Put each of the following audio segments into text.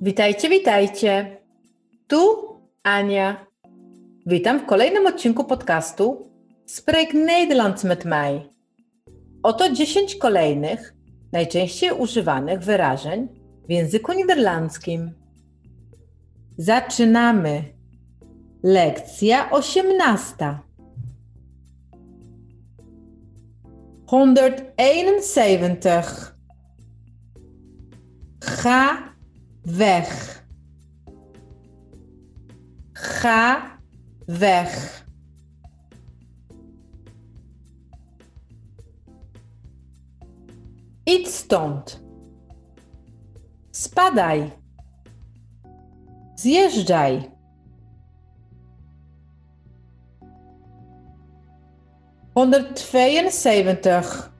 Witajcie, witajcie. Tu Ania. Witam w kolejnym odcinku podcastu Spreek Nederlands met mij. Oto 10 kolejnych, najczęściej używanych wyrażeń w języku niderlandzkim. Zaczynamy. Lekcja 18. 171. Ga weg. Ga weg. Idź stąd. Spadaj. Zjeżdżaj. Honderdtweeënzeventig.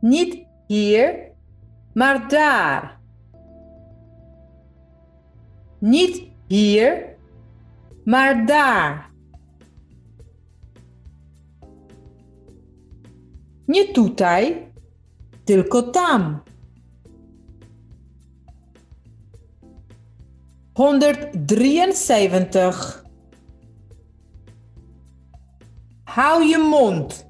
Niet hier, maar daar. Niet hier, maar daar. Nie tutaj, tylko tam. 173. Hou je mond.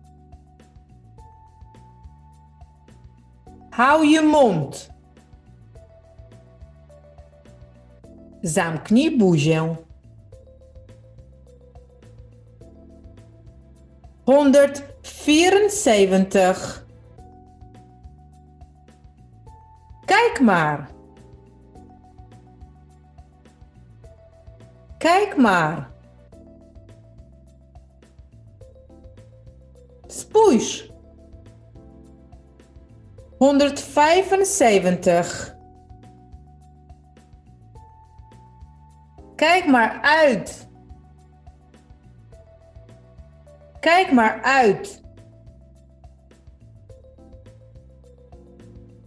Hou je mond. Zamknij buzię. 174. Kijk maar. Kijk maar. Spójrz. 175. Kijk maar uit. Kijk maar uit.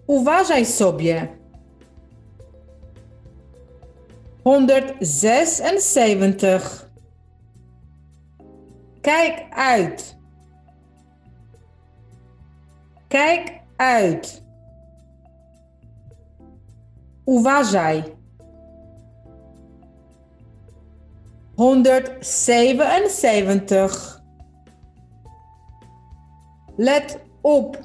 Uważaj sobie. 176. Kijk uit. Kijk uit. Uważaj. 177. Let op.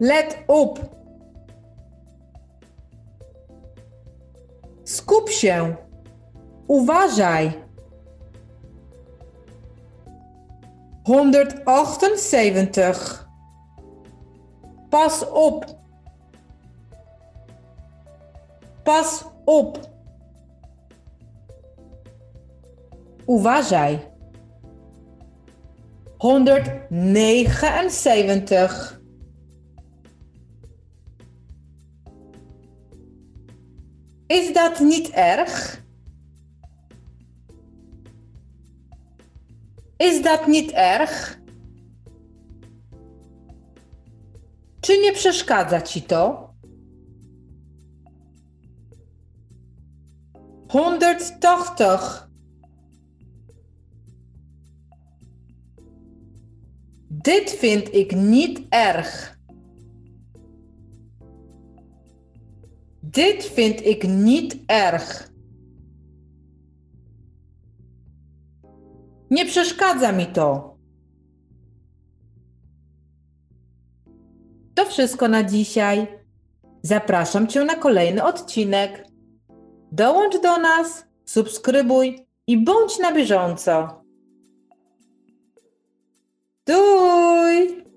Let op. Skup się. Uważaj. 178. Pas op. Pas op. Uważaj. 179. Is dat niet erg? Is dat niet erg? Czy nie przeszkadza ci to? 180. Dit vind ik niet erg. Dit vind ik niet erg. Nie przeszkadza mi to. To wszystko na dzisiaj. Zapraszam Cię na kolejny odcinek. Dołącz do nas, subskrybuj i bądź na bieżąco. Doei!